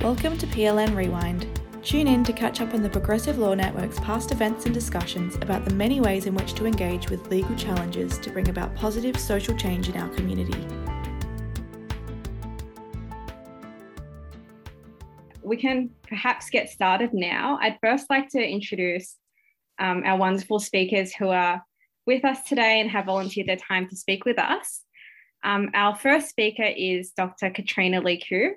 Welcome to PLN Rewind. Tune in to catch up on the Progressive Law Network's past events and discussions about the many ways in which to engage with legal challenges to bring about positive social change in our community. We can perhaps get started now. I'd first like to introduce um, our wonderful speakers who are with us today and have volunteered their time to speak with us. Um, our first speaker is Dr. Katrina Lee Koo.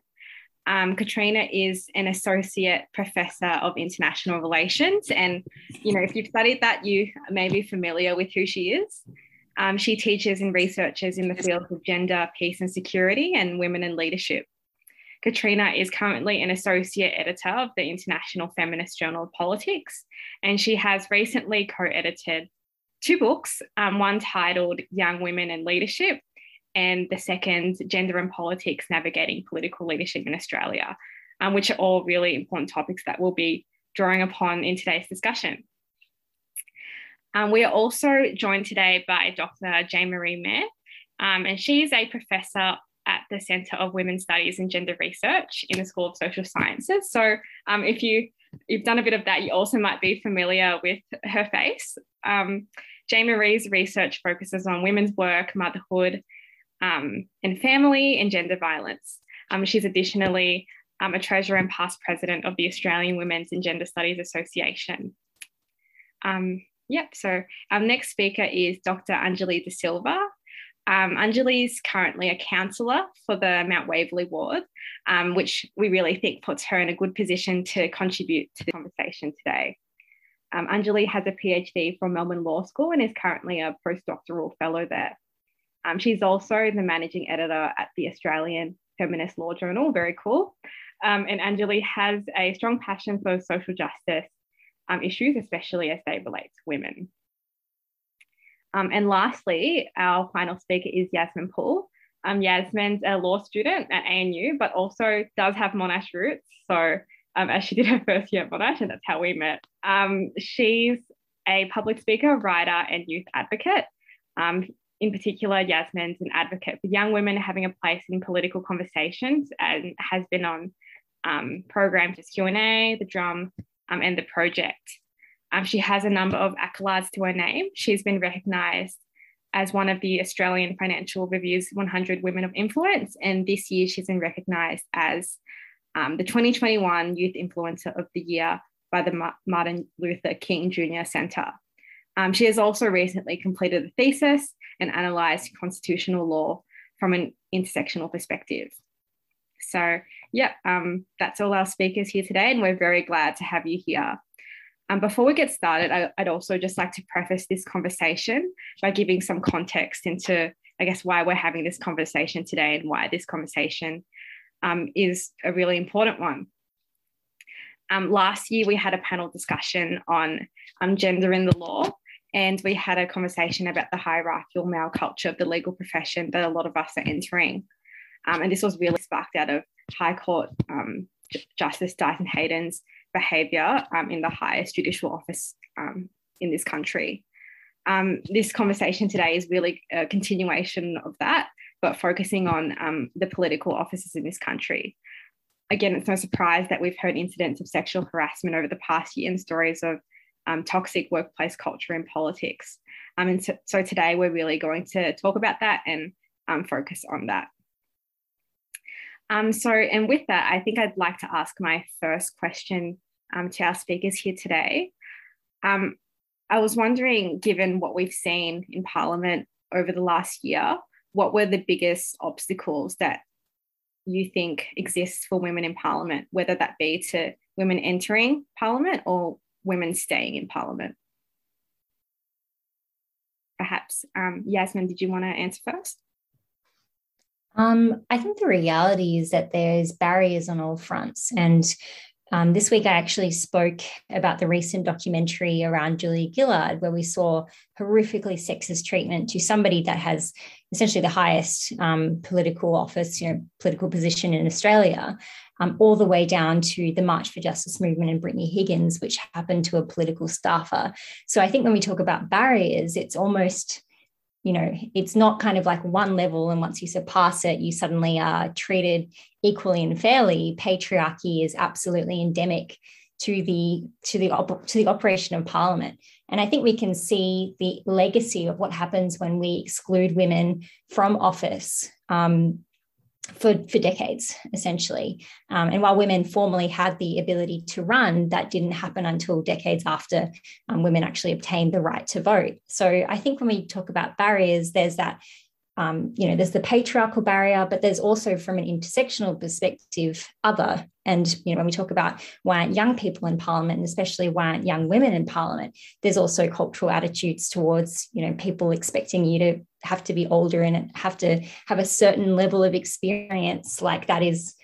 Um, Katrina is an associate professor of international relations. And, you know, if you've studied that, you may be familiar with who she is. Um, she teaches and researches in the fields of gender, peace and security, and women in leadership. Katrina is currently an associate editor of the International Feminist Journal of Politics, and she has recently co edited two books, um, one titled Young Women in Leadership and the second, Gender and Politics Navigating Political Leadership in Australia, um, which are all really important topics that we'll be drawing upon in today's discussion. Um, we are also joined today by Dr. JaneMaree Maher, um, and she is a professor at the Centre of Women's Studies and Gender Research in the School of Social Sciences. So um, if you, you've done a bit of that, you also might be familiar with her face. Um, JaneMaree's research focuses on women's work, motherhood, um, and family and gender violence. Um, she's additionally um, a treasurer and past president of the Australian Women's and Gender Studies Association. Um, yep, so our next speaker is Dr. Anjalee De Silva. Um, Anjalee is currently a councillor for the Mount Waverley ward, um, which we really think puts her in a good position to contribute to the conversation today. Um, Anjalee has a PhD from Melbourne Law School and is currently a postdoctoral fellow there. Um, she's also the managing editor at the Australian Feminist Law Journal, very cool. Um, and Anjalee has a strong passion for social justice um, issues, especially as they relate to women. Um, and lastly, our final speaker is Yasmin Poole. Um, Yasmin's a law student at ANU, but also does have Monash roots. So, um, as she did her first year at Monash, and that's how we met. she's a public speaker, writer, and youth advocate. Um, in particular, Yasmin's an advocate for young women having a place in political conversations and has been on um, programs as Q&A, The Drum, um, and The Project. Um, she has a number of accolades to her name. She's been recognised as one of the Australian Financial Review's 100 Women of Influence, and this year she's been recognised as um, the 2021 Youth Influencer of the Year by the Martin Luther King Jr. Centre. Um, she has also recently completed a thesis and analysed constitutional law from an intersectional perspective. So, yeah, um, that's all our speakers here today, and we're very glad to have you here. Um, before we get started, I, would also just like to preface this conversation by giving some context into, I guess, why we're having this conversation today and why this conversation um, is a really important one. Um, last year, we had a panel discussion on um, gender in the law, and we had a conversation about the hierarchical male culture of the legal profession that a lot of us are entering. Um, and this was really sparked out of High Court um, Justice Dyson Heydon's behaviour um, in the highest judicial office um, in this country. Um, this conversation today is really a continuation of that, but focusing on um, the political offices in this country. Again, it's no surprise that we've heard incidents of sexual harassment over the past year and stories of um, toxic workplace culture in politics. Um, and so, so, today we're really going to talk about that and um, focus on that. Um, so, and with that, I think I'd like to ask my first question um, to our speakers here today. Um, I was wondering, given what we've seen in Parliament over the last year, what were the biggest obstacles that you think exists for women in Parliament, whether that be to women entering Parliament or women staying in Parliament? Perhaps, um, Yasmin, did you want to answer first? Um, I think the reality is that there's barriers on all fronts. And um, this week, I actually spoke about the recent documentary around Julia Gillard, where we saw horrifically sexist treatment to somebody that has essentially the highest um, political office, you know, political position in Australia, um, all the way down to the March for Justice movement and Brittany Higgins, which happened to a political staffer. So I think when we talk about barriers, it's almost you know, it's not kind of like one level, and once you surpass it, you suddenly are treated equally and fairly. Patriarchy is absolutely endemic to the to the op- to the operation of Parliament, and I think we can see the legacy of what happens when we exclude women from office. Um, for, for decades, essentially. Um, and while women formally had the ability to run, that didn't happen until decades after um, women actually obtained the right to vote. So I think when we talk about barriers, there's that um, you know, there's the patriarchal barrier, but there's also from an intersectional perspective, other. And, you know, when we talk about why aren't young people in parliament, and especially why aren't young women in parliament, there's also cultural attitudes towards, you know, people expecting you to have to be older and have to have a certain level of experience. Like that is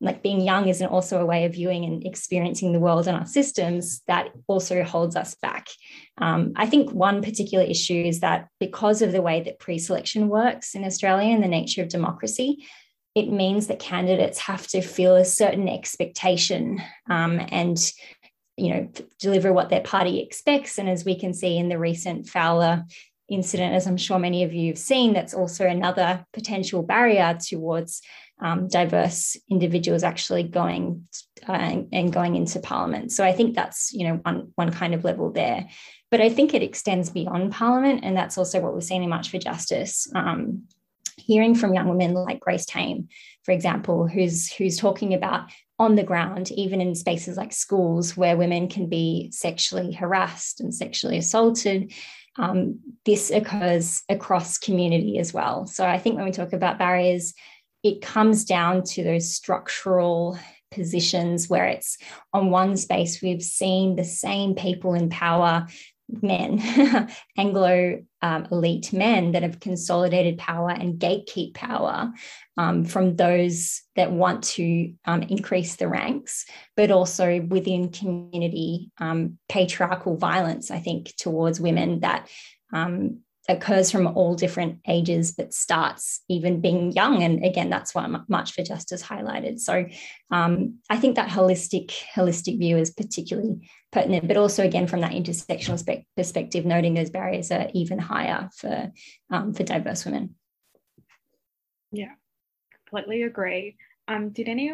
like being young isn't also a way of viewing and experiencing the world and our systems that also holds us back. Um, I think one particular issue is that because of the way that pre selection works in Australia and the nature of democracy, it means that candidates have to feel a certain expectation um, and you know deliver what their party expects and as we can see in the recent fowler incident as i'm sure many of you have seen that's also another potential barrier towards um, diverse individuals actually going uh, and, going into parliament. So I think that's you know one one kind of level there, but I think it extends beyond parliament, and that's also what we're seeing in March for Justice. Um, hearing from young women like Grace Tame, for example, who's who's talking about on the ground, even in spaces like schools where women can be sexually harassed and sexually assaulted. Um, this occurs across community as well. So I think when we talk about barriers, it comes down to those structural positions where it's on one space we've seen the same people in power men anglo um, elite men that have consolidated power and gatekeep power um, from those that want to um, increase the ranks but also within community um, patriarchal violence i think towards women that um, occurs from all different ages but starts even being young and again that's why march for justice highlighted. So um, i think that holistic holistic view is particularly pertinent but also again from that intersectional spe- perspective noting those barriers are even higher for um, for diverse women. Yeah completely agree. Um, did any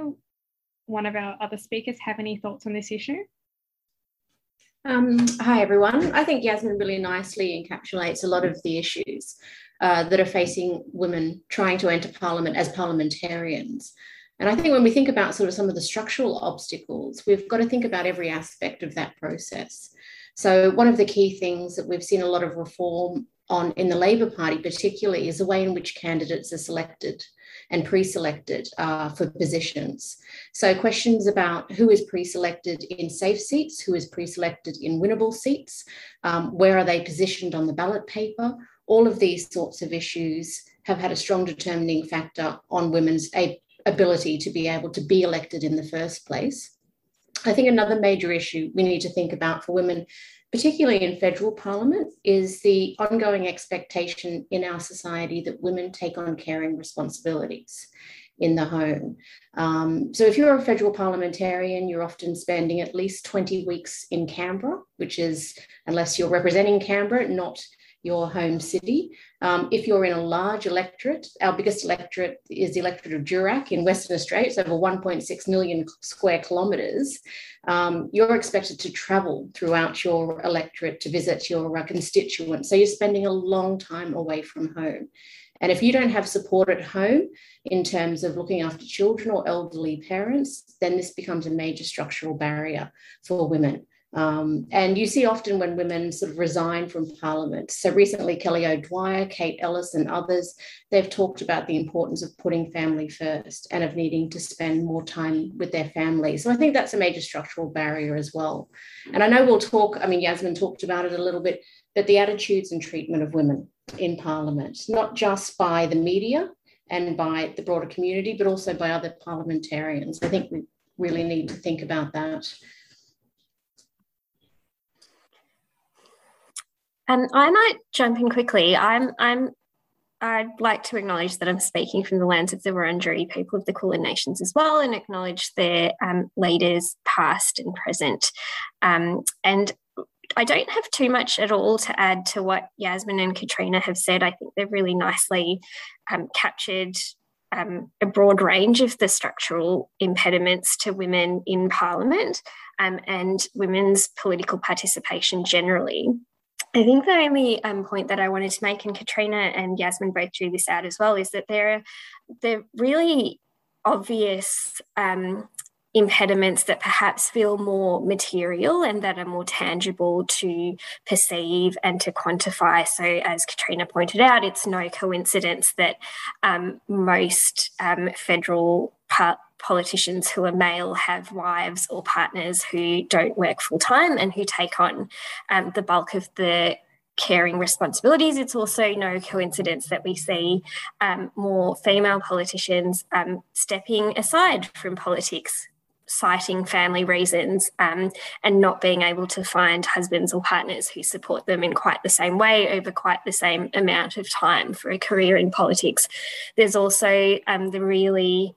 one of our other speakers have any thoughts on this issue um, hi, everyone. I think Yasmin really nicely encapsulates a lot of the issues uh, that are facing women trying to enter Parliament as parliamentarians. And I think when we think about sort of some of the structural obstacles, we've got to think about every aspect of that process. So, one of the key things that we've seen a lot of reform on in the Labor Party, particularly, is the way in which candidates are selected and pre-selected uh, for positions. So questions about who is pre-selected in safe seats, who is pre-selected in winnable seats, um, where are they positioned on the ballot paper, all of these sorts of issues have had a strong determining factor on women's ability to be able to be elected in the first place. I think another major issue we need to think about for women particularly in federal parliament, is the ongoing expectation in our society that women take on caring responsibilities in the home. Um, so if you're a federal parliamentarian, you're often spending at least 20 weeks in Canberra, which is, unless you're representing Canberra, not your home city. Um, if you're in a large electorate, our biggest electorate is the electorate of Durack in Western Australia. It's over 1.6 million square kilometres. Um, you're expected to travel throughout your electorate to visit your uh, constituents. So you're spending a long time away from home. And if you don't have support at home in terms of looking after children or elderly parents, then this becomes a major structural barrier for women. Um, and you see often when women sort of resign from Parliament. So recently, Kelly O'Dwyer, Kate Ellis, and others, they've talked about the importance of putting family first and of needing to spend more time with their family. So I think that's a major structural barrier as well. And I know we'll talk, I mean, Yasmin talked about it a little bit, but the attitudes and treatment of women in Parliament, not just by the media and by the broader community, but also by other parliamentarians. I think we really need to think about that. And I might jump in quickly. I'm I'm I'd like to acknowledge that I'm speaking from the lands of the Wurundjeri people of the Kulin Nations as well, and acknowledge their um, leaders, past and present. Um, and I don't have too much at all to add to what Yasmin and Katrina have said. I think they've really nicely um, captured um, a broad range of the structural impediments to women in Parliament um, and women's political participation generally. I think the only um, point that I wanted to make, and Katrina and Yasmin both drew this out as well, is that there are the really obvious um, impediments that perhaps feel more material and that are more tangible to perceive and to quantify. So, as Katrina pointed out, it's no coincidence that um, most um, federal par- politicians who are male have wives or partners who don't work full time and who take on um, the bulk of the caring responsibilities. It's also no coincidence that we see um, more female politicians um, stepping aside from politics citing family reasons um, and not being able to find husbands or partners who support them in quite the same way over quite the same amount of time for a career in politics. There's also um, the really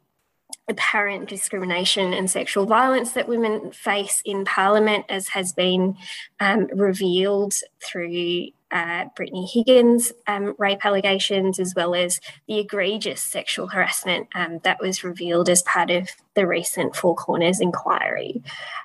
apparent discrimination and sexual violence that women face in Parliament, as has been um, revealed through uh, Brittany Higgins' um, rape allegations, as well as the egregious sexual harassment um, that was revealed as part of the recent Four Corners inquiry.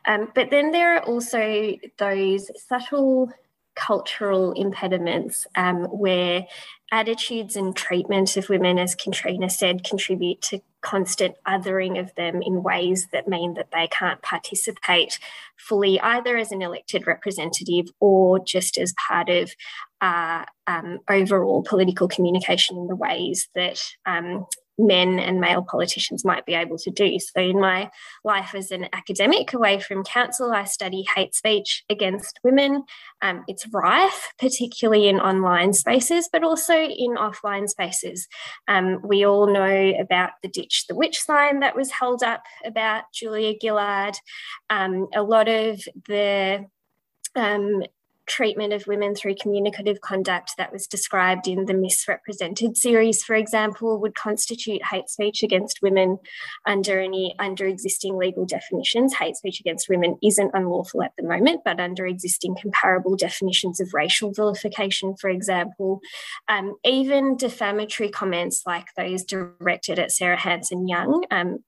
Um, but then there are also those subtle cultural impediments um, where attitudes and treatment of women, as Katrina said, contribute to constant othering of them in ways that mean that they can't participate fully either as an elected representative or just as part of uh, um, overall political communication in the ways that um, men and male politicians might be able to do. So, in my life as an academic away from council, I study hate speech against women. Um, it's rife, particularly in online spaces, but also in offline spaces. Um, we all know about the Ditch the Witch sign that was held up about Julia Gillard. Um, a lot of the um, treatment of women through communicative conduct that was described in the Misrepresented series, for example, would constitute hate speech against women under any under existing legal definitions. Hate speech against women isn't unlawful at the moment, but under existing comparable definitions of racial vilification, for example, um, even defamatory comments like those directed at Sarah Hanson Young um,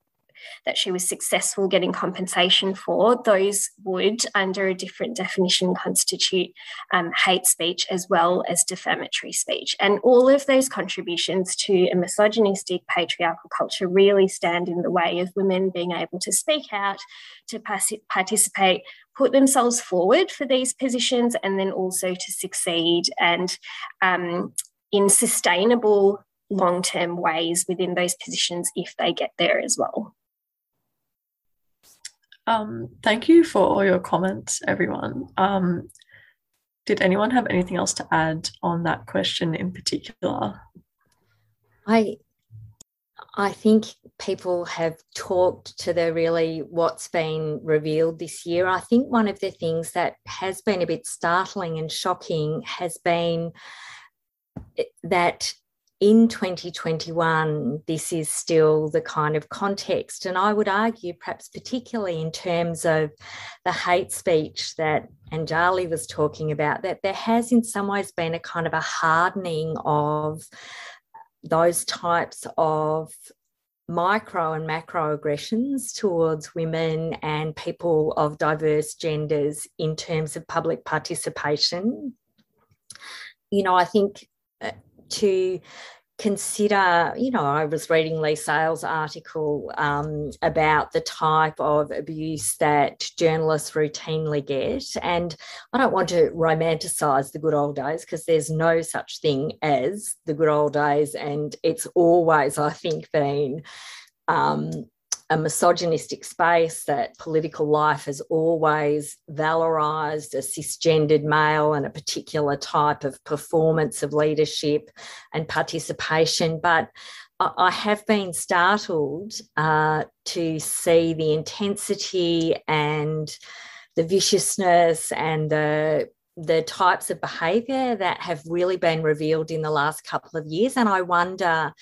that she was successful getting compensation for, those would, under a different definition, constitute um, hate speech as well as defamatory speech. And all of those contributions to a misogynistic patriarchal culture really stand in the way of women being able to speak out, to participate, put themselves forward for these positions, and then also to succeed and um, in sustainable long term ways within those positions if they get there as well. Um, thank you for all your comments, everyone. Um, did anyone have anything else to add on that question in particular? I I think people have talked to the really what's been revealed this year. I think one of the things that has been a bit startling and shocking has been that in 2021, this is still the kind of context. And I would argue, perhaps particularly in terms of the hate speech that Anjalee was talking about, that there has in some ways been a kind of a hardening of those types of micro and macro aggressions towards women and people of diverse genders in terms of public participation. You know, I think to consider, you know, I was reading Leigh Sales' article um, about the type of abuse that journalists routinely get. And I don't want to romanticize the good old days because there's no such thing as the good old days. And it's always, I think, been um, a misogynistic space that political life has always valorized a cisgendered male and a particular type of performance of leadership and participation. But I have been startled uh, to see the intensity and the viciousness and the the types of behaviour that have really been revealed in the last couple of years. And I wonder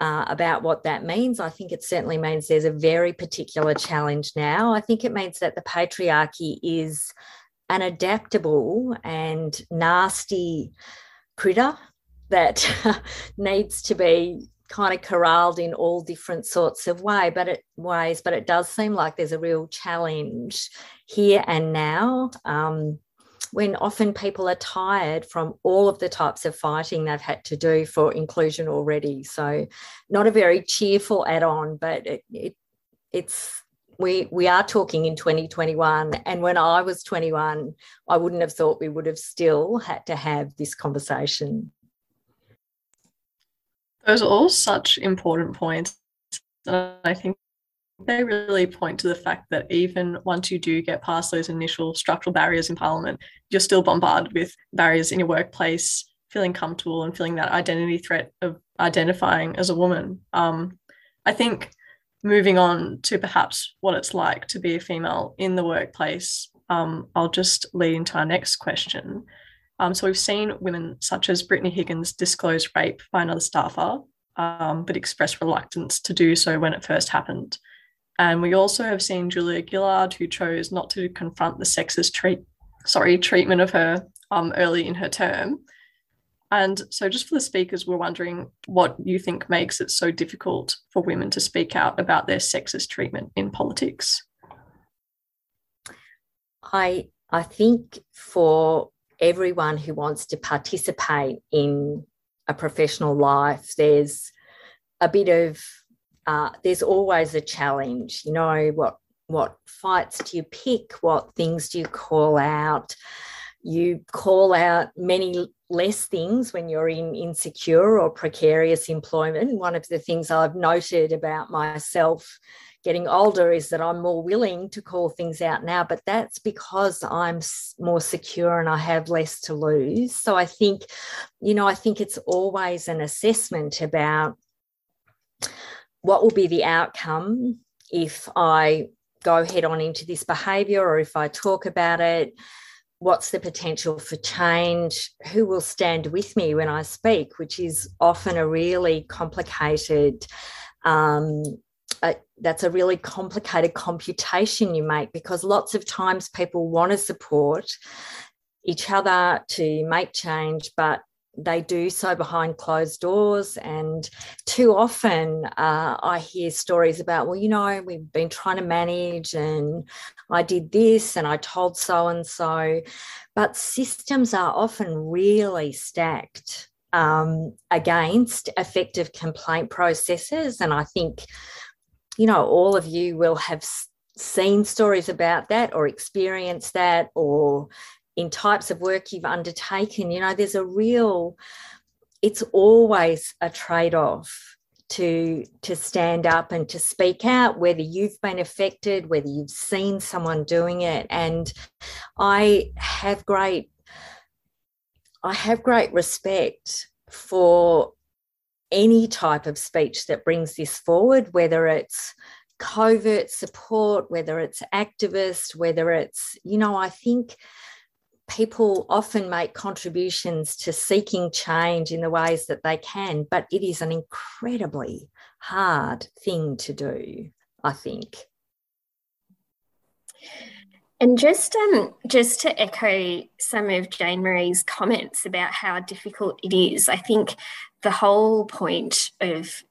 uh, about what that means. I think it certainly means there's a very particular challenge now. I think it means that the patriarchy is an adaptable and nasty critter that needs to be kind of corralled in all different sorts of way but it ways but it does seem like there's a real challenge here and now um, when often people are tired from all of the types of fighting they've had to do for inclusion already so not a very cheerful add-on but it, it it's we we are talking in 2021 and when i was 21 i wouldn't have thought we would have still had to have this conversation those are all such important points. I think they really point to the fact that even once you do get past those initial structural barriers in Parliament, you're still bombarded with barriers in your workplace, feeling comfortable and feeling that identity threat of identifying as a woman. Um, I think moving on to perhaps what it's like to be a female in the workplace, um, I'll just lead into our next question. Um, so we've seen women such as Brittany Higgins disclose rape by another staffer, um, but express reluctance to do so when it first happened. And we also have seen Julia Gillard, who chose not to confront the sexist treat, sorry, treatment of her um, early in her term. And so, just for the speakers, we're wondering what you think makes it so difficult for women to speak out about their sexist treatment in politics. I I think for everyone who wants to participate in a professional life, there's a bit of uh, there's always a challenge. You know what what fights do you pick? What things do you call out? You call out many less things when you're in insecure or precarious employment. One of the things I've noted about myself getting older is that I'm more willing to call things out now, but that's because I'm more secure and I have less to lose. So I think, you know, I think it's always an assessment about what will be the outcome if I go head on into this behavior or if I talk about it. What's the potential for change? Who will stand with me when I speak, which is often a really complicated um, a, that's a really complicated computation you make because lots of times people want to support each other to make change, but they do so behind closed doors. And too often uh, I hear stories about, well, you know, we've been trying to manage and I did this and I told so and so. But systems are often really stacked um, against effective complaint processes. And I think you know, all of you will have seen stories about that or experienced that or in types of work you've undertaken. You know, there's a real, it's always a trade off to to stand up and to speak out whether you've been affected whether you've seen someone doing it and i have great i have great respect for any type of speech that brings this forward, whether it's covert support, whether it's activist, whether it's, you know, I think people often make contributions to seeking change in the ways that they can, but it is an incredibly hard thing to do, I think. And just um, just to echo some of JaneMaree's comments about how difficult it is, I think the whole point of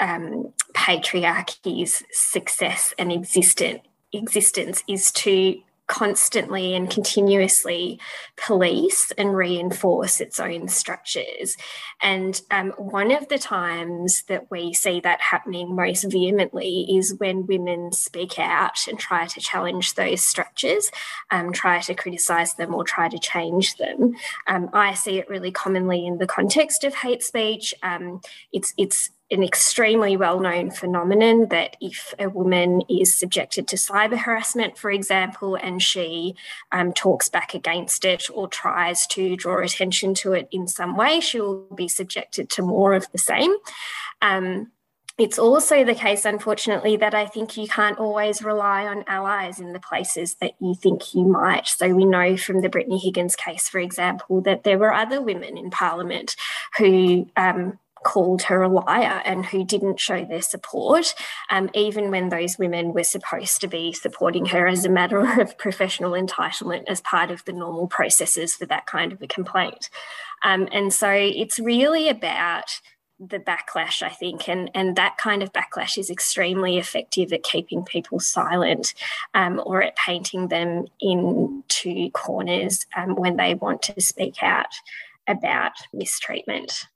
um, patriarchy's success and existent existence is to constantly and continuously police and reinforce its own structures. And um, one of the times that we see that happening most vehemently is when women speak out and try to challenge those structures, um, try to criticise them or try to change them. Um, I see it really commonly in the context of hate speech. Um, it's it's an extremely well known phenomenon that if a woman is subjected to cyber harassment, for example, and she um, talks back against it or tries to draw attention to it in some way, she will be subjected to more of the same. Um, it's also the case, unfortunately, that I think you can't always rely on allies in the places that you think you might. So, we know from the Brittany Higgins case, for example, that there were other women in Parliament who um, called her a liar and who didn't show their support, um, even when those women were supposed to be supporting her as a matter of professional entitlement as part of the normal processes for that kind of a complaint. Um, and so it's really about the backlash, I think, and, and that kind of backlash is extremely effective at keeping people silent um, or at painting them into corners um, when they want to speak out about mistreatment.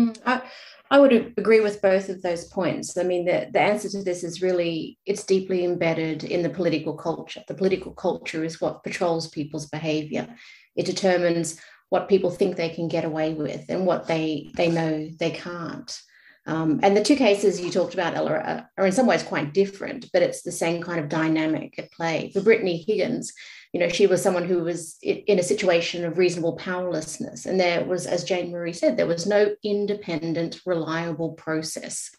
Mm, I, I would agree with both of those points. I mean, the, the answer to this is really it's deeply embedded in the political culture. The political culture is what patrols people's behavior. It determines what people think they can get away with and what they they know they can't. Um, and the two cases you talked about, Ella, are, are, in some ways quite different, but it's the same kind of dynamic at play. For Brittany Higgins, you know, she was someone who was in a situation of reasonable powerlessness. And there was, as JaneMaree said, there was no independent, reliable process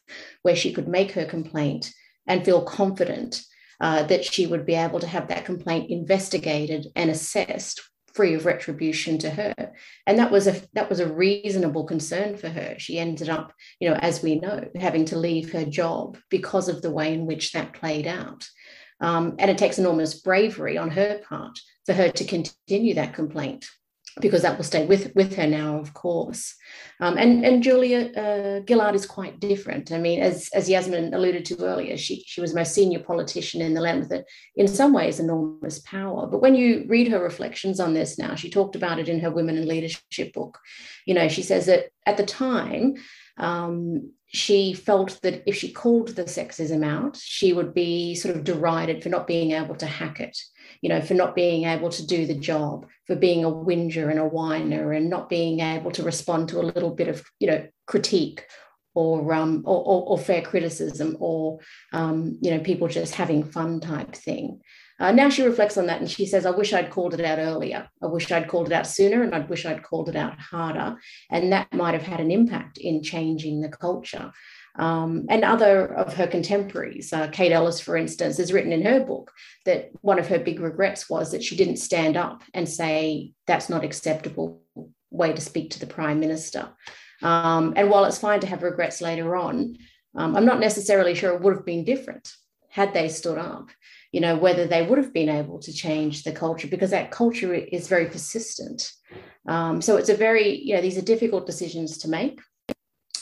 where she could make her complaint and feel confident uh, that she would be able to have that complaint investigated and assessed free of retribution to her. And that was a that was a reasonable concern for her. She ended up you know as we know having to leave her job because of the way in which that played out um, and it takes enormous bravery on her part for her to continue that complaint because that will stay with, with her now, of course. Um, and, and Julia uh, Gillard is quite different. I mean, as, as Yasmin alluded to earlier, she, she was the most senior politician in the land with, a, in some ways, enormous power. But when you read her reflections on this now, she talked about it in her Women in Leadership book. You know, she says that at the time, um, she felt that if she called the sexism out, she would be sort of derided for not being able to hack it, you know, for not being able to do the job, for being a whinger and a whiner and not being able to respond to a little bit of, you know, critique or um or, or, or fair criticism or um, you know, people just having fun type thing. Uh, now she reflects on that and she says, I wish I'd called it out earlier. I wish I'd called it out sooner and I wish I'd called it out harder. And that might have had an impact in changing the culture. Um, and other of her contemporaries, uh, Kate Ellis, for instance, has written in her book that one of her big regrets was that she didn't stand up and say, that's not acceptable way to speak to the prime minister. Um, and while it's fine to have regrets later on, um, I'm not necessarily sure it would have been different had they stood up you know, whether they would have been able to change the culture because that culture is very persistent. Um, so it's a very, you know, these are difficult decisions to make.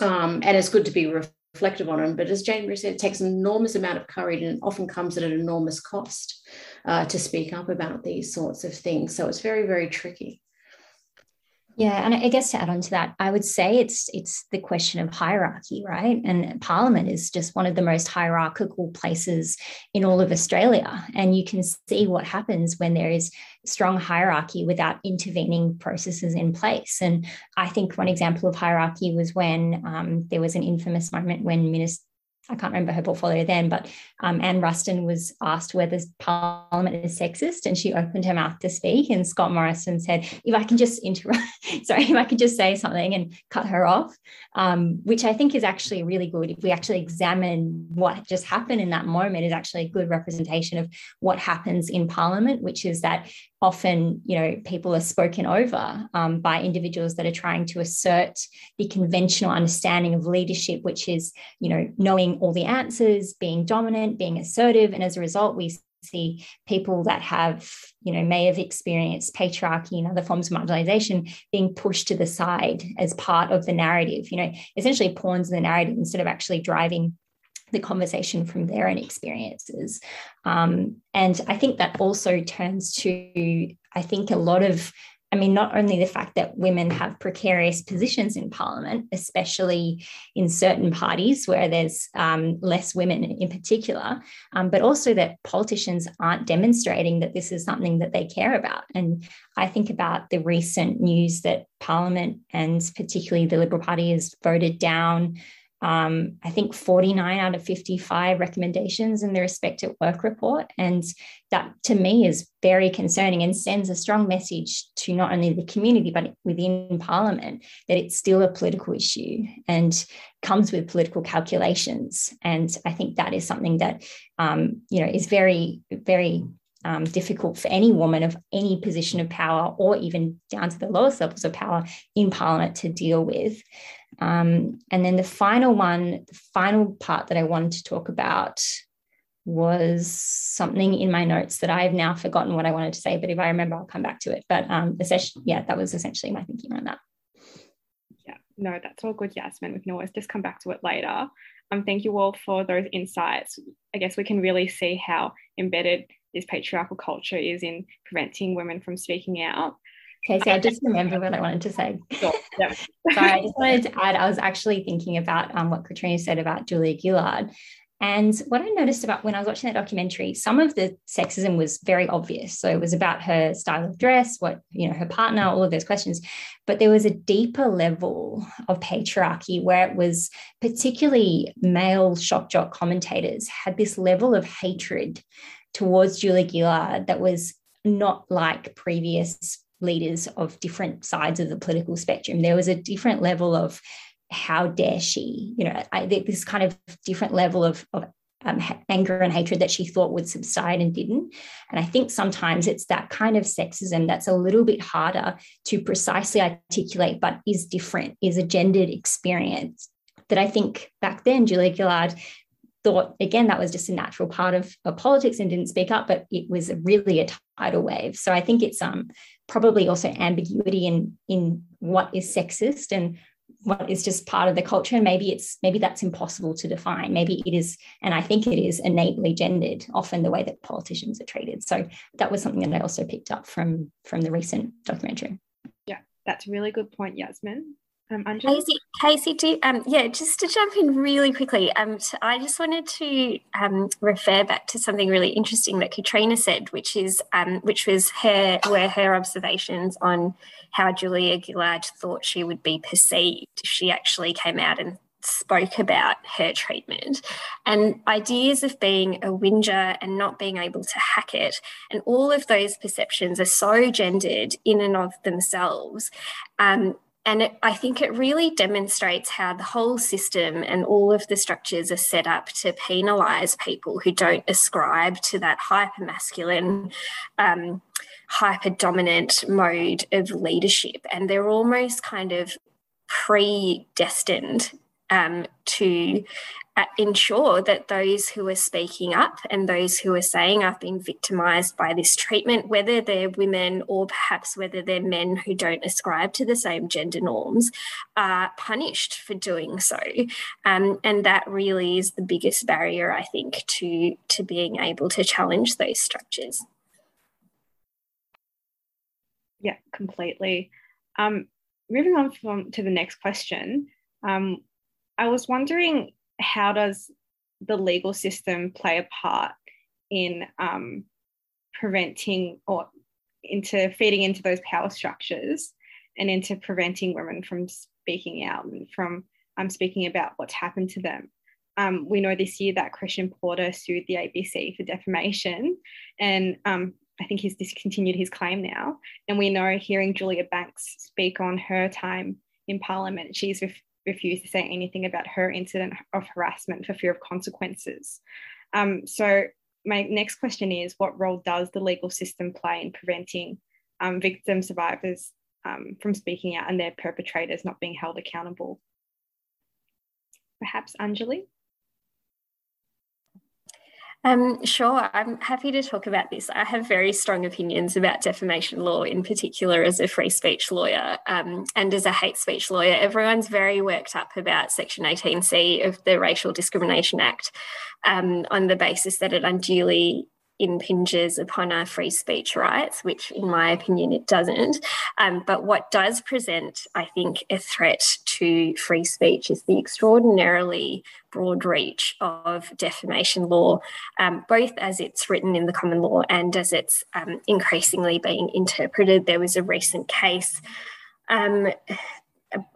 Um, and it's good to be reflective on them. But as Jane said, it takes an enormous amount of courage and often comes at an enormous cost uh, to speak up about these sorts of things. So it's very, very tricky. Yeah, and I guess to add on to that, I would say it's it's the question of hierarchy, right? And Parliament is just one of the most hierarchical places in all of Australia, and you can see what happens when there is strong hierarchy without intervening processes in place. And I think one example of hierarchy was when um, there was an infamous moment when Minister I can't remember her portfolio then, but um, Anne Ruston was asked whether Parliament is sexist, and she opened her mouth to speak. And Scott Morrison said, "If I can just interrupt, sorry, if I could just say something and cut her off," um, which I think is actually really good. If we actually examine what just happened in that moment, is actually a good representation of what happens in Parliament, which is that often you know people are spoken over um, by individuals that are trying to assert the conventional understanding of leadership which is you know knowing all the answers being dominant being assertive. And as a result we see people that have you know may have experienced patriarchy and other forms of marginalization being pushed to the side as part of the narrative. You know essentially pawns in the narrative instead of actually driving the conversation from their own experiences. Um, and I think that also turns to, I think, a lot of, I mean, not only the fact that women have precarious positions in parliament, especially in certain parties where there's um, less women in particular, um, but also that politicians aren't demonstrating that this is something that they care about. And I think about the recent news that parliament and particularly the Liberal Party has voted down um, I think 49 out of 55 recommendations in the Respect at Work report. And that to me is very concerning and sends a strong message to not only the community, but within Parliament that it's still a political issue and comes with political calculations. And I think that is something that, um, you know, is very, very um, difficult for any woman of any position of power or even down to the lowest levels of power in Parliament to deal with. Um, and then the final one, the final part that I wanted to talk about was something in my notes that I have now forgotten what I wanted to say, but if I remember, I'll come back to it. But um, essentially, yeah, that was essentially my thinking around that. Yeah, no, that's all good, Yasmin. We can always just come back to it later. Um, thank you all for those insights. I guess we can really see how embedded this patriarchal culture is in preventing women from speaking out. Okay, so I just remember what I wanted to say. Sure. Yeah. Sorry, I just wanted to add, I was actually thinking about um, what Katrina said about Julia Gillard and what I noticed about when I was watching that documentary, some of the sexism was very obvious. So it was about her style of dress, what, you know, her partner, all of those questions. But there was a deeper level of patriarchy where it was particularly male shock jock commentators had this level of hatred towards Julia Gillard that was not like previous leaders of different sides of the political spectrum. There was a different level of how dare she? You know, I, this kind of different level of, of um, anger and hatred that she thought would subside and didn't. And I think sometimes it's that kind of sexism that's a little bit harder to precisely articulate, but is different, is a gendered experience that I think back then Julia Gillard thought, again, that was just a natural part of, of politics and didn't speak up, but it was really a tidal wave. So I think it's um, probably also ambiguity in, in what is sexist and what is just part of the culture. And maybe it's maybe that's impossible to define. Maybe it is and i think it is innately gendered often the way that politicians are treated. So that was something that i also picked up from from the recent documentary. Yeah that's a really good point yasmin um, Casey, Casey, do, um, yeah, just to jump in really quickly, um, I just wanted to um, refer back to something really interesting that Katrina said, which is, um, which was her, were her observations on how Julia Gillard thought she would be perceived if she actually came out and spoke about her treatment and ideas of being a whinger and not being able to hack it. And all of those perceptions are so gendered in and of themselves. Um, and it, I think it really demonstrates how the whole system and all of the structures are set up to penalise people who don't ascribe to that hyper masculine, um, hyper dominant mode of leadership. And they're almost kind of predestined um, to ensure that those who are speaking up and those who are saying I've been victimized by this treatment, whether they're women or perhaps whether they're men who don't ascribe to the same gender norms, are punished for doing so. Um, and that really is the biggest barrier, I think, to, to being able to challenge those structures. Yeah, completely. Um, moving on from to the next question, um, I was wondering how does the legal system play a part in um, preventing or into feeding into those power structures and into preventing women from speaking out and from um, speaking about what's happened to them. Um, we know this year that Christian Porter sued the ABC for defamation, and um, I think he's discontinued his claim now. And we know hearing Julia Banks speak on her time in Parliament, she's refused to say anything about her incident of harassment for fear of consequences. Um, so, my next question is what role does the legal system play in preventing um, victim survivors um, from speaking out and their perpetrators not being held accountable? Perhaps Anjalee? Um, sure, I'm happy to talk about this. I have very strong opinions about defamation law, in particular as a free speech lawyer um, and as a hate speech lawyer. Everyone's very worked up about Section 18C of the Racial Discrimination Act um, on the basis that it unduly impinges upon our free speech rights, which, in my opinion, it doesn't. Um, but what does present, I think, a threat to free speech is the extraordinarily broad reach of defamation law, um, both as it's written in the common law and as it's um, increasingly being interpreted. There was a recent case. Um,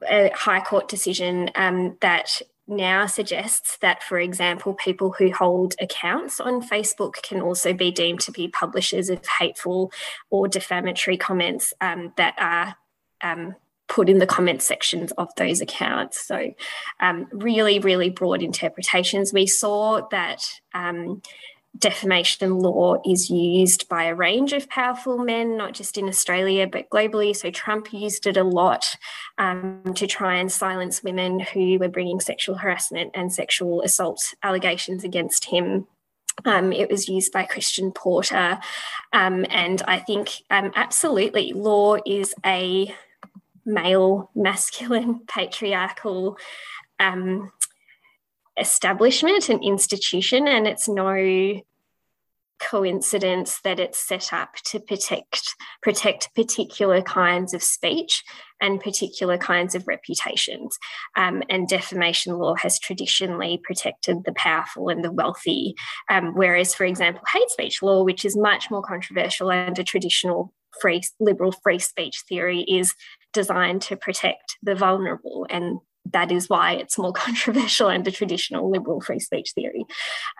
a, High Court decision um, that now suggests that, for example, people who hold accounts on Facebook can also be deemed to be publishers of hateful or defamatory comments um, that are um, put in the comment sections of those accounts. So, um, really, really broad interpretations. We saw that um, defamation law is used by a range of powerful men, not just in Australia, but globally. So Trump used it a lot um, to try and silence women who were bringing sexual harassment and sexual assault allegations against him. Um, it was used by Christian Porter. Um, and I think um, absolutely law is a male, masculine, patriarchal um, establishment and institution, and it's no coincidence that it's set up to protect protect particular kinds of speech and particular kinds of reputations. Um, and defamation law has traditionally protected the powerful and the wealthy, um, whereas, for example, hate speech law, which is much more controversial under traditional free liberal free speech theory, is designed to protect the vulnerable and that is why it's more controversial under traditional liberal free speech theory.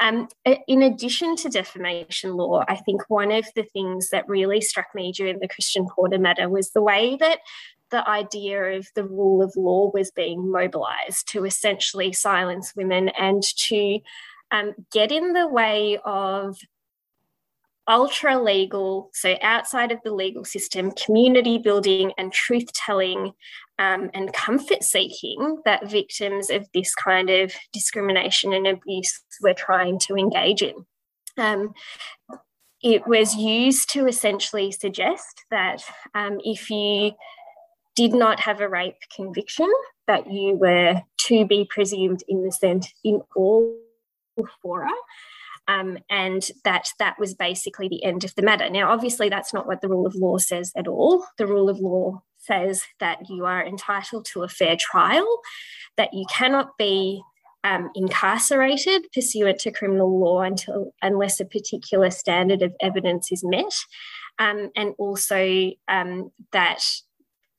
Um, in addition to defamation law, I think one of the things that really struck me during the Christian Porter matter was the way that the idea of the rule of law was being mobilized to essentially silence women and to um, get in the way of ultra legal, so outside of the legal system, community building and truth telling um, and comfort seeking that victims of this kind of discrimination and abuse were trying to engage in. Um, it was used to essentially suggest that um, if you did not have a rape conviction, that you were to be presumed innocent in all fora um, and that that was basically the end of the matter. Now, obviously, that's not what the rule of law says at all. The rule of law says that you are entitled to a fair trial, that you cannot be um, incarcerated pursuant to criminal law until unless a particular standard of evidence is met, um, and also um, that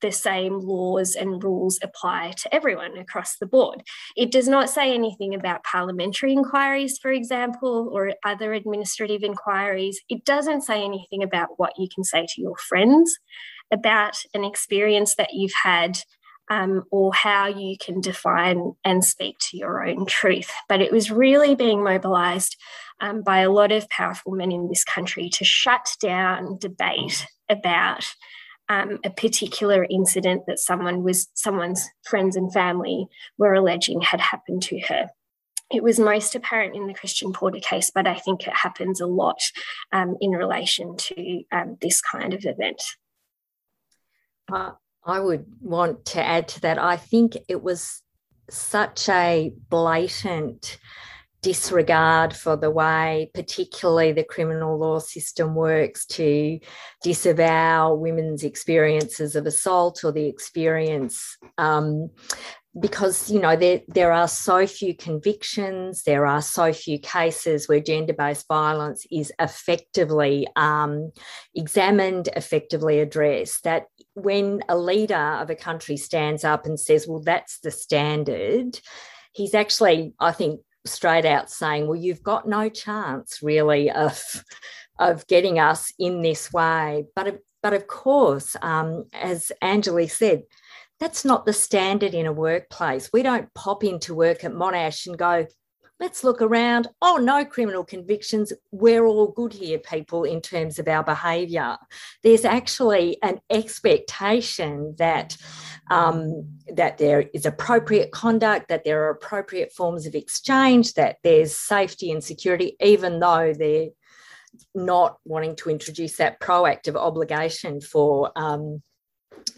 the same laws and rules apply to everyone across the board. It does not say anything about parliamentary inquiries, for example, or other administrative inquiries. It doesn't say anything about what you can say to your friends about an experience that you've had. Um, or how you can define and speak to your own truth. But it was really being mobilized um, by a lot of powerful men in this country to shut down debate about um, a particular incident that someone was someone's friends and family were alleging had happened to her. It was most apparent in the Christian Porter case, but I think it happens a lot um, in relation to um, this kind of event. Uh, I would want to add to that. I think it was such a blatant disregard for the way, particularly the criminal law system works to disavow women's experiences of assault or the experience. Um, because you know there there are so few convictions, there are so few cases where gender-based violence is effectively um, examined, effectively addressed. That when a leader of a country stands up and says, "Well, that's the standard," he's actually, I think, straight out saying, well, you've got no chance really of, of getting us in this way. But, but of course, um, as Anjalee said, that's not the standard in a workplace. We don't pop into work at Monash and go, let's look around. Oh, no criminal convictions. We're all good here, people, in terms of our behaviour. There's actually an expectation that um, that there is appropriate conduct, that there are appropriate forms of exchange, that there's safety and security, even though they're not wanting to introduce that proactive obligation for um,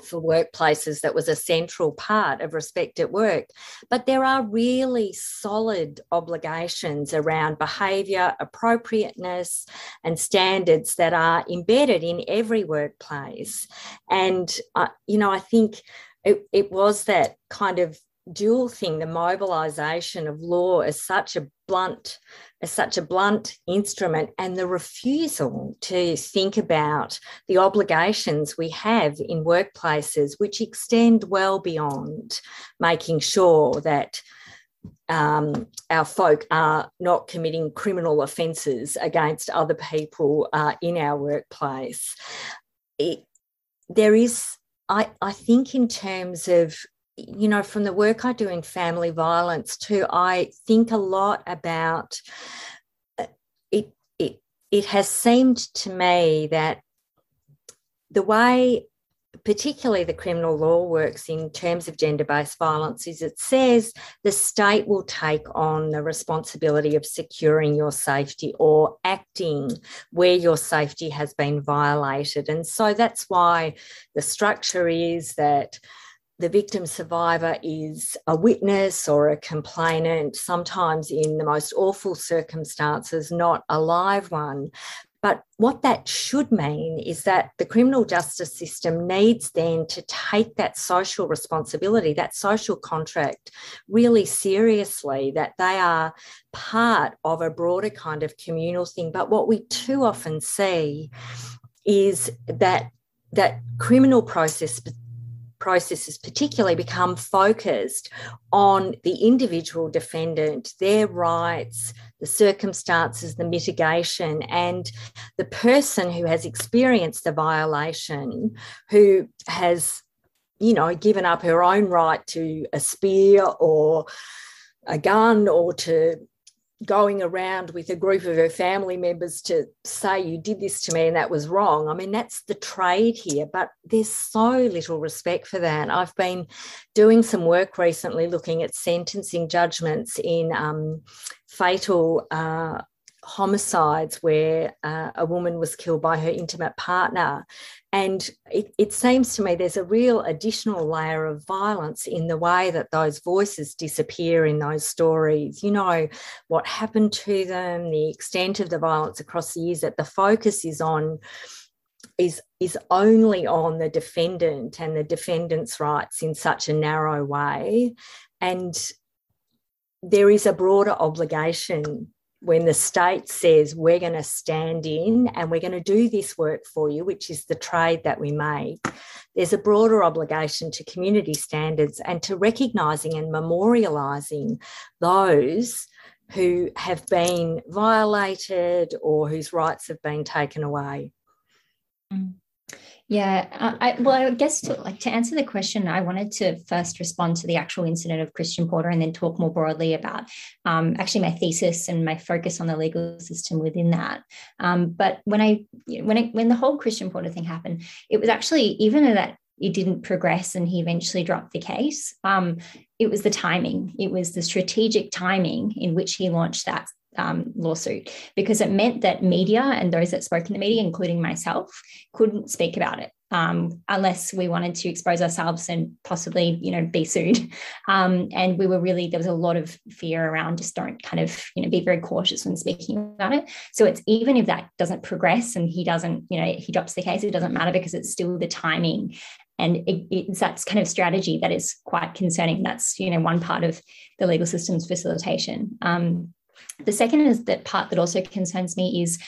for workplaces that was a central part of respect at work. But there are really solid obligations around behaviour, appropriateness, and standards that are embedded in every workplace. And, uh, you know, I think it, it was that kind of dual thing the mobilization of law as such a blunt as such a blunt instrument and the refusal to think about the obligations we have in workplaces which extend well beyond making sure that um, our folk are not committing criminal offences against other people uh, in our workplace. It, there is I, I think in terms of you know from the work i do in family violence too i think a lot about uh, it it has seemed to me that the way particularly the criminal law works in terms of gender based violence is it says the state will take on the responsibility of securing your safety or acting where your safety has been violated. And so that's why the structure is that the victim survivor is a witness or a complainant, sometimes in the most awful circumstances, not a live one. But what that should mean is that the criminal justice system needs then to take that social responsibility, that social contract, really seriously, that they are part of a broader kind of communal thing. But what we too often see is that that criminal process processes particularly become focused on the individual defendant, their rights, the circumstances, the mitigation, and the person who has experienced the violation, who has, you know, given up her own right to a spear or a gun or to going around with a group of her family members to say you did this to me and that was wrong. I mean, that's the trade here, but there's so little respect for that. I've been doing some work recently looking at sentencing judgments in um, fatal uh, homicides where uh, a woman was killed by her intimate partner. And it, it, seems to me there's a real additional layer of violence in the way that those voices disappear in those stories. You know, what happened to them, the extent of the violence across the years, that the focus is on. Is, is only on the defendant and the defendant's rights in such a narrow way. And there is a broader obligation when the state says we're going to stand in and we're going to do this work for you, which is the trade that we make, there's a broader obligation to community standards and to recognising and memorialising those who have been violated or whose rights have been taken away. Mm. Yeah, I, well, I guess to like to answer the question, I wanted to first respond to the actual incident of Christian Porter, and then talk more broadly about um, actually my thesis and my focus on the legal system within that. Um, but when I when it, when the whole Christian Porter thing happened, it was actually even that it didn't progress and he eventually dropped the case. Um, it was the timing. It was the strategic timing in which he launched that um, lawsuit because it meant that media and those that spoke in the media, including myself, couldn't speak about it um, unless we wanted to expose ourselves and possibly, you know, be sued. Um, and we were really there was a lot of fear around just don't kind of, you know, be very cautious when speaking about it. So it's even if that doesn't progress and he doesn't, you know, he drops the case, it doesn't matter because it's still the timing and it, it's that kind of strategy that is quite concerning. That's you know one part of the legal system's facilitation. Um, the second is that part that also concerns me is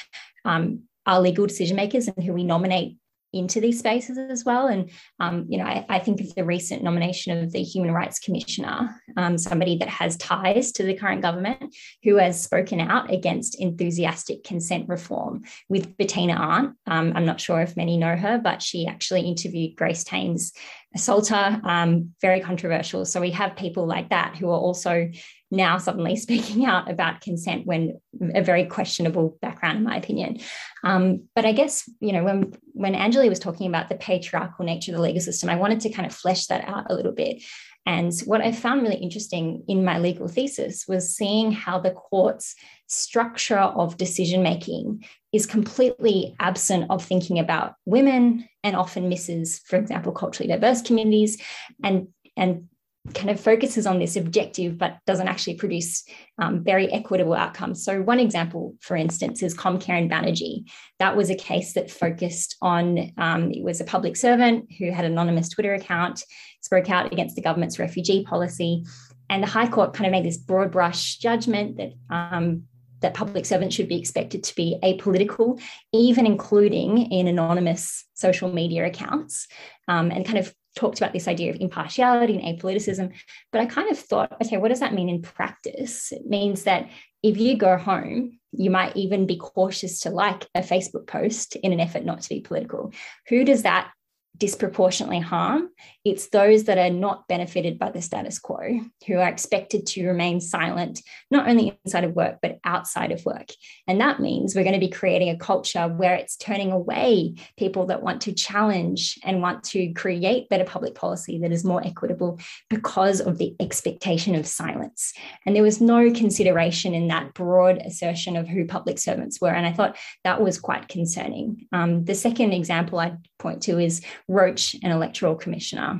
um, our legal decision makers and who we nominate into these spaces as well. And, um, you know, I, I, think of the recent nomination of the Human Rights Commissioner, um, somebody that has ties to the current government, who has spoken out against enthusiastic consent reform with Bettina Arndt. Um, I'm not sure if many know her, but she actually interviewed Grace Tame's assaulter, um, very controversial. So we have people like that who are also now suddenly speaking out about consent when a very questionable background, in my opinion. Um, but I guess you know when when Anjalee was talking about the patriarchal nature of the legal system, I wanted to kind of flesh that out a little bit. And what I found really interesting in my legal thesis was seeing how the court's structure of decision making is completely absent of thinking about women and often misses, for example, culturally diverse communities and and kind of focuses on this objective but doesn't actually produce um, very equitable outcomes. So, one example, for instance, is Comcare and Banerji. That was a case that focused on um, it was a public servant who had an anonymous Twitter account, spoke out against the government's refugee policy. And the High Court kind of made this broad brush judgment that um, that public servants should be expected to be apolitical, even including in anonymous social media accounts, um, and kind of talked about this idea of impartiality and apoliticism. But I kind of thought, okay, what does that mean in practice? It means that if you go home, you might even be cautious to like a Facebook post in an effort not to be political. Who does that disproportionately harm? It It's those that are not benefited by the status quo who are expected to remain silent, not only inside of work, but outside of work. And that means we're going to be creating a culture where it's turning away people that want to challenge and want to create better public policy that is more equitable because of the expectation of silence. And there was no consideration in that broad assertion of who public servants were. And I thought that was quite concerning. Um, the second example I'd point to is Roach, an electoral commissioner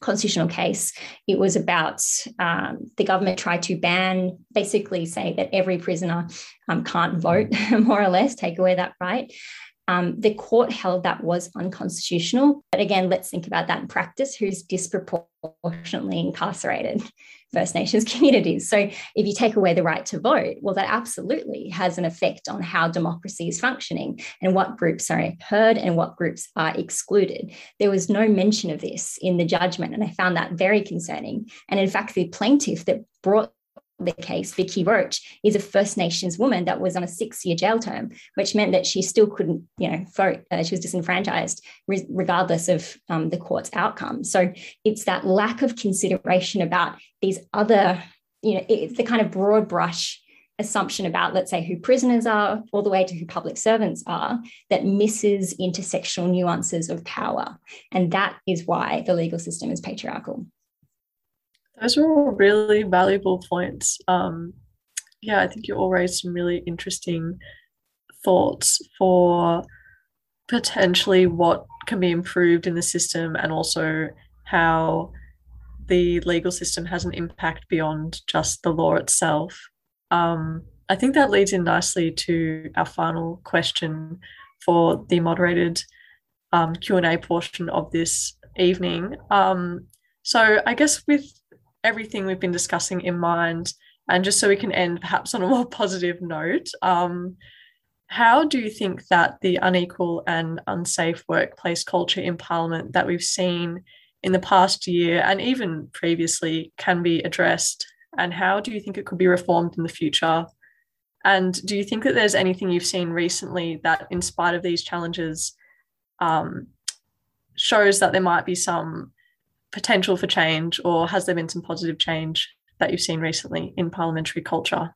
constitutional case. It was about um, the government tried to ban, basically say that every prisoner um, can't vote, more or less, take away that right. Um, the court held that was unconstitutional. But again, let's think about that in practice who's disproportionately incarcerated? First Nations communities. So if you take away the right to vote, well, that absolutely has an effect on how democracy is functioning and what groups are heard and what groups are excluded. There was no mention of this in the judgment, and I found that very concerning. And in fact, the plaintiff that brought the case, Vicky Roach, is a First Nations woman that was on a six-year jail term, which meant that she still couldn't, you know, vote. Uh, she was disenfranchised re- regardless of um, the court's outcome. So it's that lack of consideration about these other, you know, it's the kind of broad brush assumption about, let's say, who prisoners are, all the way to who public servants are, that misses intersectional nuances of power. And that is why the legal system is patriarchal. Those are all really valuable points. Um, yeah, I think you all raised some really interesting thoughts for potentially what can be improved in the system and also how the legal system has an impact beyond just the law itself. Um, I think that leads in nicely to our final question for the moderated um, Q&A portion of this evening. Um, so I guess with everything we've been discussing in mind, and just so we can end perhaps on a more positive note, um, how do you think that the unequal and unsafe workplace culture in Parliament that we've seen in the past year and even previously can be addressed? And how do you think it could be reformed in the future? And do you think that there's anything you've seen recently that, in spite of these challenges, um, shows that there might be some potential for change, or has there been some positive change that you've seen recently in parliamentary culture?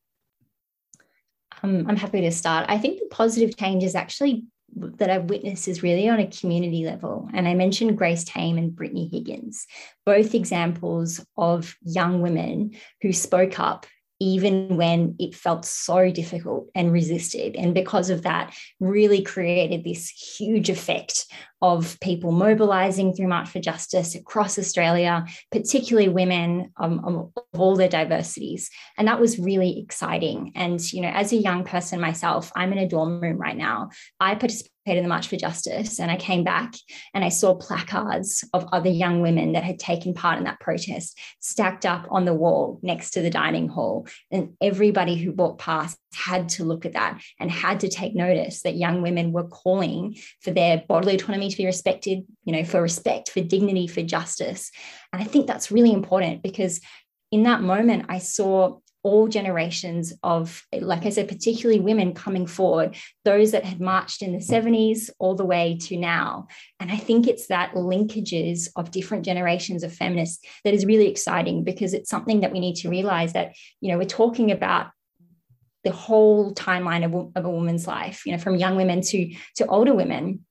Um, I'm happy to start. I think the positive change is actually that I've witnessed is really on a community level. And I mentioned Grace Tame and Brittany Higgins, both examples of young women who spoke up even when it felt so difficult and resisted. And because of that, really created this huge effect of people mobilizing through March for Justice across Australia, particularly women um, of all their diversities. And that was really exciting. And, you know, as a young person myself, I'm in a dorm room right now. I participated in the March for Justice and I came back and I saw placards of other young women that had taken part in that protest stacked up on the wall next to the dining hall. And everybody who walked past had to look at that and had to take notice that young women were calling for their bodily autonomy to be respected, you know, for respect, for dignity, for justice. And I think that's really important because in that moment, I saw all generations of, like I said, particularly women coming forward, those that had marched in the 70s all the way to now. And I think it's that linkages of different generations of feminists that is really exciting because it's something that we need to realize that, you know, we're talking about the whole timeline of, of a woman's life, you know, from young women to, to older women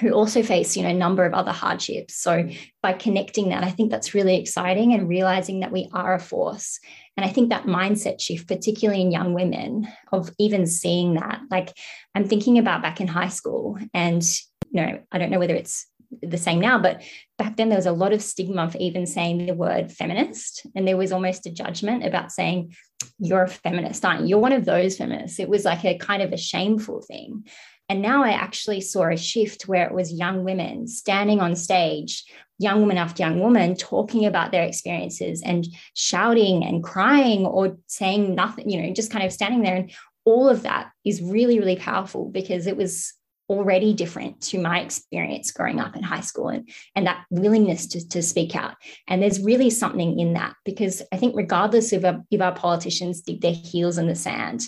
who also face, you know, a number of other hardships. So by connecting that, I think that's really exciting and realizing that we are a force. And I think that mindset shift, particularly in young women, of even seeing that, like I'm thinking about back in high school and, you know, I don't know whether it's the same now, but back then there was a lot of stigma for even saying the word feminist. And there was almost a judgment about saying, you're a feminist, aren't you? You're one of those feminists. It was like a kind of a shameful thing. And now I actually saw a shift where it was young women standing on stage, young woman after young woman, talking about their experiences and shouting and crying or saying nothing, you know, just kind of standing there. And all of that is really, really powerful because it was already different to my experience growing up in high school and, and that willingness to, to speak out. And there's really something in that because I think, regardless of our, if our politicians dig their heels in the sand,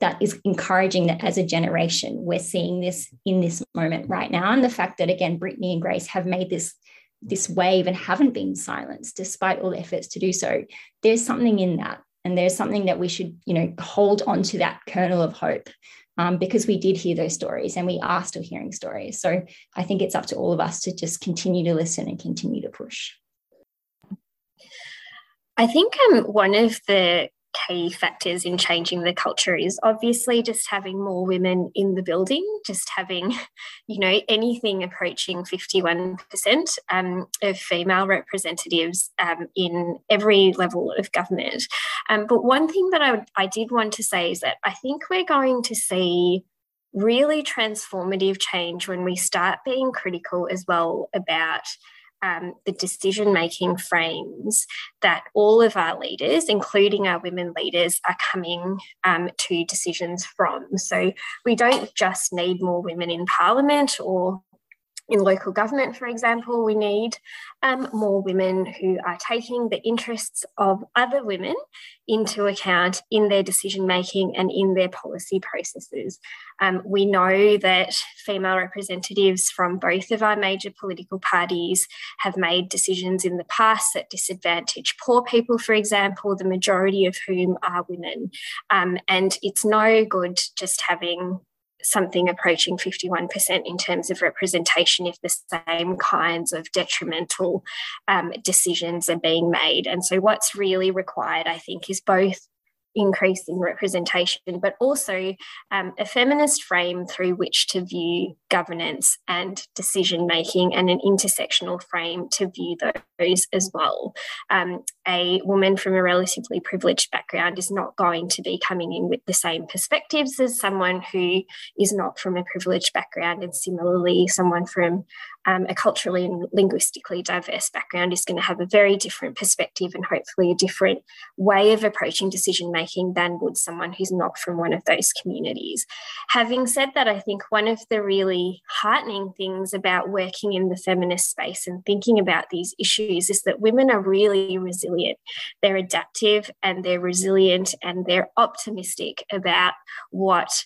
that is encouraging that as a generation, we're seeing this in this moment right now. And the fact that, again, Brittany and Grace have made this this wave and haven't been silenced despite all efforts to do so there's something in that and there's something that we should you know hold on to that kernel of hope um, because we did hear those stories and we are still hearing stories. So i think it's up to all of us to just continue to listen and continue to push. I think um, one of the key factors in changing the culture is obviously just having more women in the building, just having, you know, anything approaching 51% um, of female representatives um, in every level of government. Um, but one thing that I, I did want to say is that I think we're going to see really transformative change when we start being critical as well about um, the decision making frames that all of our leaders, including our women leaders, are coming um, to decisions from. So we don't just need more women in parliament or in local government, for example, we need um, more women who are taking the interests of other women into account in their decision making and in their policy processes. Um, we know that female representatives from both of our major political parties have made decisions in the past that disadvantage poor people, for example, the majority of whom are women. Um, and it's no good just having something approaching 51% in terms of representation if the same kinds of detrimental um, decisions are being made. And so, what's really required, I think, is both increase in representation, but also um, a feminist frame through which to view governance and decision making, and an intersectional frame to view those as well. Um, a woman from a relatively privileged background is not going to be coming in with the same perspectives as someone who is not from a privileged background, and similarly, someone from um, a culturally and linguistically diverse background is going to have a very different perspective and hopefully a different way of approaching decision making than would someone who's not from one of those communities. Having said that, I think one of the really heartening things about working in the feminist space and thinking about these issues is that women are really resilient. They're adaptive and they're resilient and they're optimistic about what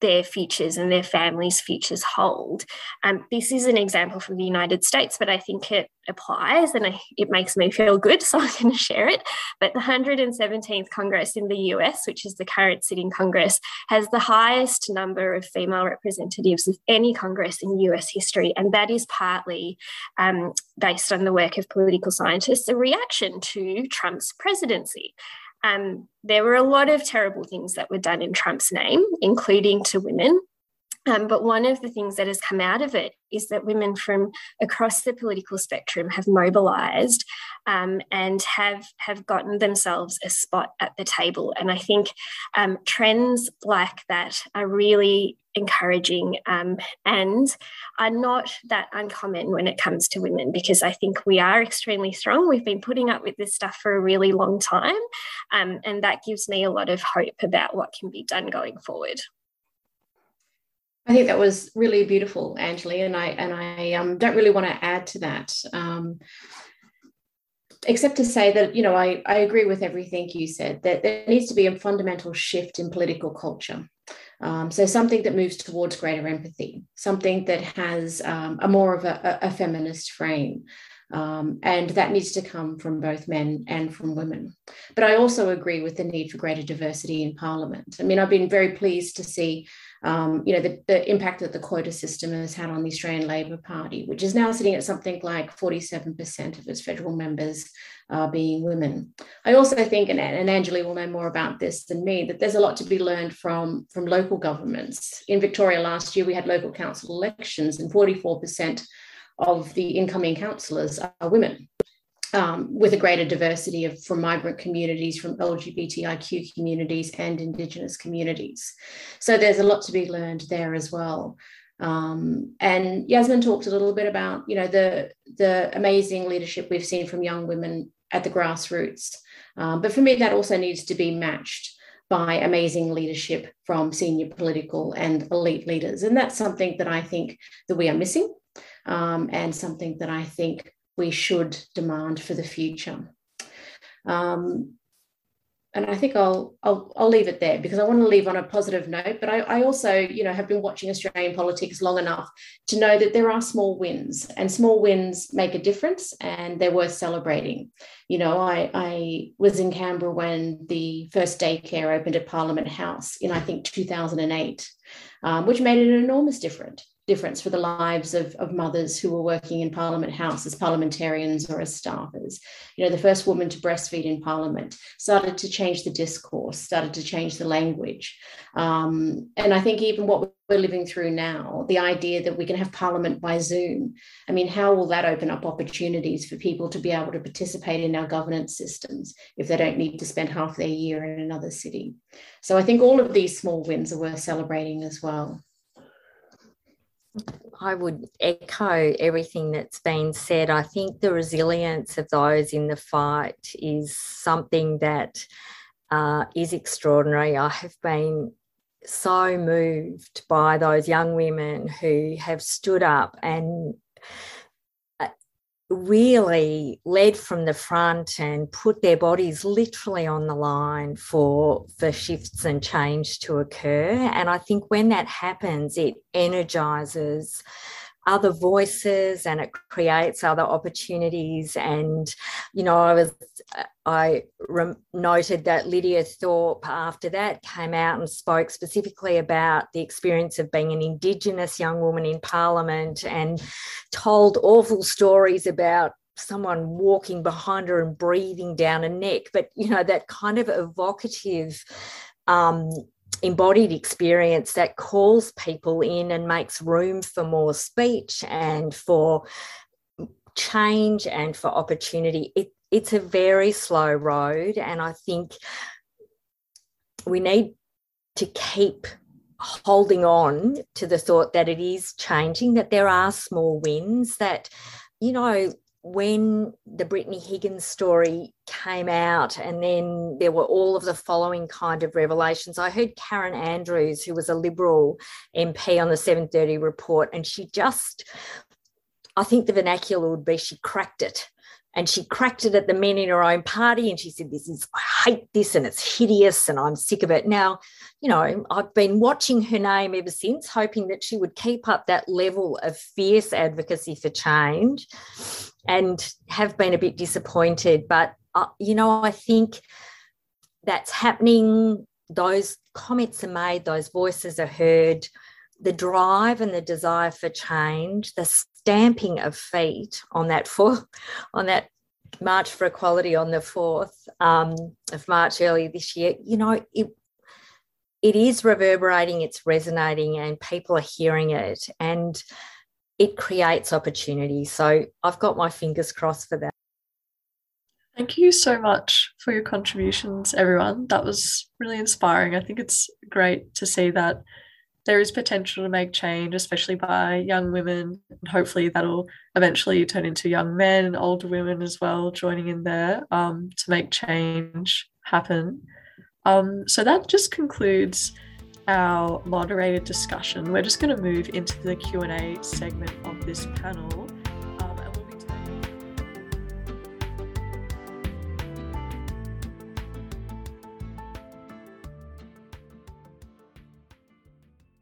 their futures and their families' futures hold. Um, this is an example from the United States, but I think it applies and it makes me feel good, so I'm going to share it. But the 117th Congress in the US, which is the current sitting Congress, has the highest number of female representatives of any Congress in US history, and that is partly um, based on the work of political scientists, a reaction to Trump's presidency. Um, there were a lot of terrible things that were done in Trump's name, including to women. Um, but one of the things that has come out of it is that women from across the political spectrum have mobilised um, and have have gotten themselves a spot at the table. And I think um, trends like that are really encouraging um, and are not that uncommon when it comes to women because I think we are extremely strong. We've been putting up with this stuff for a really long time, um, and that gives me a lot of hope about what can be done going forward. I think that was really beautiful, Anjalee, and I and I um, don't really want to add to that, um, except to say that you know I I agree with everything you said. That there needs to be a fundamental shift in political culture. Um, so something that moves towards greater empathy, something that has um, a more of a, a feminist frame, um, and that needs to come from both men and from women. But I also agree with the need for greater diversity in Parliament. I mean, I've been very pleased to see um, you know, the, the impact that the quota system has had on the Australian Labor Party, which is now sitting at something like 47% of its federal members uh, being women. I also think, and, and Anjalee will know more about this than me, that there's a lot to be learned from, from local governments. In Victoria last year, we had local council elections, and 44% of the incoming councillors are women um, with a greater diversity of from migrant communities, from LGBTIQ communities, and Indigenous communities. So there's a lot to be learned there as well. Um, and Yasmin talked a little bit about, you know, the the amazing leadership we've seen from young women at the grassroots. Um, but for me, that also needs to be matched by amazing leadership from senior political and elite leaders, and that's something that I think that we are missing, um, and something that I think we should demand for the future. Um, and I think I'll, I'll I'll leave it there because I want to leave on a positive note. But I, I also, you know, have been watching Australian politics long enough to know that there are small wins, and small wins make a difference, and they're worth celebrating. You know, I I was in Canberra when the first daycare opened at Parliament House in I think 2008, um, which made an enormous difference difference for the lives of, of mothers who were working in Parliament House as parliamentarians or as staffers. You know, the first woman to breastfeed in Parliament started to change the discourse, started to change the language. Um, and I think even what we're living through now, the idea that we can have Parliament by Zoom, I mean, how will that open up opportunities for people to be able to participate in our governance systems if they don't need to spend half their year in another city? So I think all of these small wins are worth celebrating as well. I would echo everything that's been said. I think the resilience of those in the fight is something that uh, is extraordinary. I have been so moved by those young women who have stood up and really led from the front and put their bodies literally on the line for for shifts and change to occur. And i think when that happens it energizes other voices and it creates other opportunities. And you know i was i re- noted that lydia thorpe after that came out and spoke specifically about the experience of being an indigenous young woman in parliament and told awful stories about someone walking behind her and breathing down her neck but you know that kind of evocative um, embodied experience that calls people in and makes room for more speech and for change and for opportunity. It, it's a very slow road, and I think we need to keep holding on to the thought that it is changing, that there are small wins, that, you know, when the Brittany Higgins story came out, and then there were all of the following kind of revelations. I heard Karen Andrews, who was a Liberal MP on the 730 report, and she just, I think the vernacular would be she cracked it and she cracked it at the men in her own party and she said this is i hate this and it's hideous and i'm sick of it. Now you know i've been watching her name ever since hoping that she would keep up that level of fierce advocacy for change and have been a bit disappointed. But uh, you know i think that's happening. Those comments are made those voices are heard. The drive and the desire for change the stamping of feet on that fourth, on that March for Equality on the 4th um, of March earlier this year, you know, it, it is reverberating, it's resonating, and people are hearing it, and it creates opportunity. So I've got my fingers crossed for that. Thank you so much for your contributions, everyone. That was really inspiring. I think it's great to see that there is potential to make change, especially by young women. And hopefully, that'll eventually turn into young men and older women as well joining in there um, to make change happen. Um, so that just concludes our moderated discussion. We're just going to move into the Q and A segment of this panel.